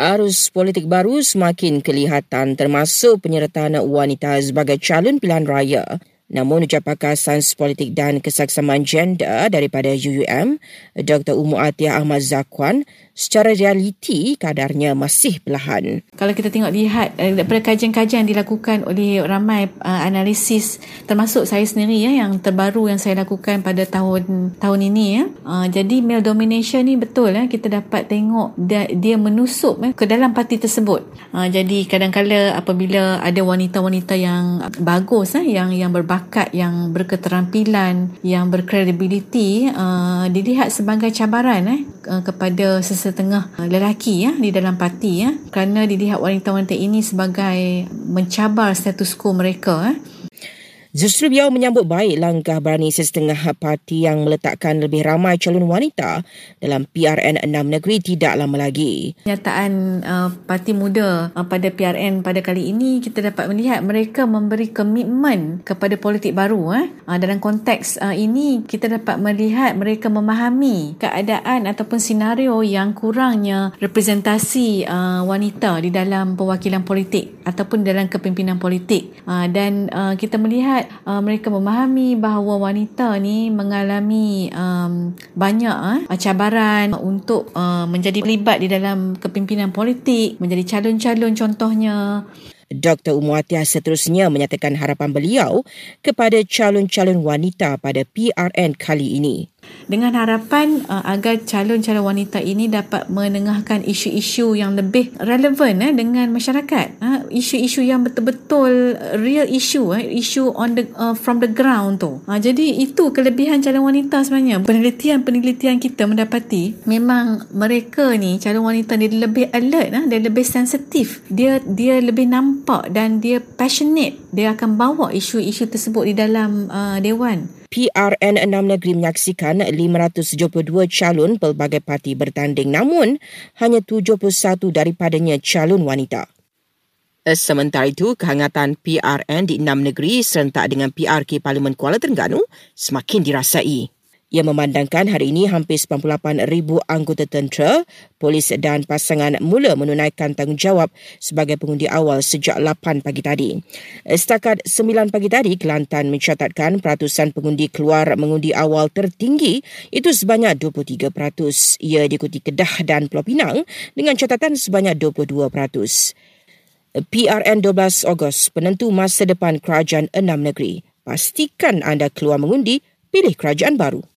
Arus politik baru semakin kelihatan termasuk penyertaan wanita sebagai calon pilihan raya. Namun ucap pakar sains politik dan kesaksamaan gender daripada UUM, Dr. Umu Atiyah Ahmad Zakwan, secara realiti kadarnya masih perlahan. Kalau kita tengok lihat eh, daripada kajian-kajian dilakukan oleh ramai uh, analisis termasuk saya sendiri ya yang terbaru yang saya lakukan pada tahun tahun ini ya. Uh, jadi male domination ni betul ya kita dapat tengok dia, dia menusuk ya, ke dalam parti tersebut. Uh, jadi kadang-kala apabila ada wanita-wanita yang bagus ya, yang yang berbakti bakat yang berketerampilan yang berkredibiliti uh, dilihat sebagai cabaran eh uh, kepada sesetengah lelaki ya di dalam parti ya. Kerana dilihat wanita-wanita ini sebagai mencabar status quo mereka eh Justru beliau menyambut baik langkah berani sesetengah parti yang meletakkan lebih ramai calon wanita dalam PRN 6 negeri tidak lama lagi. Kenyataan uh, parti muda uh, pada PRN pada kali ini kita dapat melihat mereka memberi komitmen kepada politik baru. Eh. Uh, dalam konteks uh, ini kita dapat melihat mereka memahami keadaan ataupun senario yang kurangnya representasi uh, wanita di dalam perwakilan politik ataupun dalam kepimpinan politik. Uh, dan uh, kita melihat dapat uh, mereka memahami bahawa wanita ni mengalami um, banyak uh, cabaran untuk uh, menjadi terlibat di dalam kepimpinan politik, menjadi calon-calon contohnya. Dr. Umuatia seterusnya menyatakan harapan beliau kepada calon-calon wanita pada PRN kali ini dengan harapan uh, agar calon-calon wanita ini dapat menengahkan isu-isu yang lebih relevan eh, dengan masyarakat. Uh, isu-isu yang betul-betul real issue eh, isu on the uh, from the ground tu. Uh, jadi itu kelebihan calon wanita sebenarnya. Penelitian-penelitian kita mendapati memang mereka ni calon wanita ni lebih alert uh, dia lebih sensitif. Dia dia lebih nampak dan dia passionate. Dia akan bawa isu-isu tersebut di dalam uh, dewan PRN 6 negeri menyaksikan 572 calon pelbagai parti bertanding namun hanya 71 daripadanya calon wanita. Sementara itu, kehangatan PRN di enam negeri serentak dengan PRK Parlimen Kuala Terengganu semakin dirasai. Ia memandangkan hari ini hampir 98,000 anggota tentera, polis dan pasangan mula menunaikan tanggungjawab sebagai pengundi awal sejak 8 pagi tadi. Setakat 9 pagi tadi, Kelantan mencatatkan peratusan pengundi keluar mengundi awal tertinggi itu sebanyak 23%. Ia diikuti Kedah dan Pulau Pinang dengan catatan sebanyak 22%. PRN 12 Ogos penentu masa depan kerajaan enam negeri. Pastikan anda keluar mengundi, pilih kerajaan baru.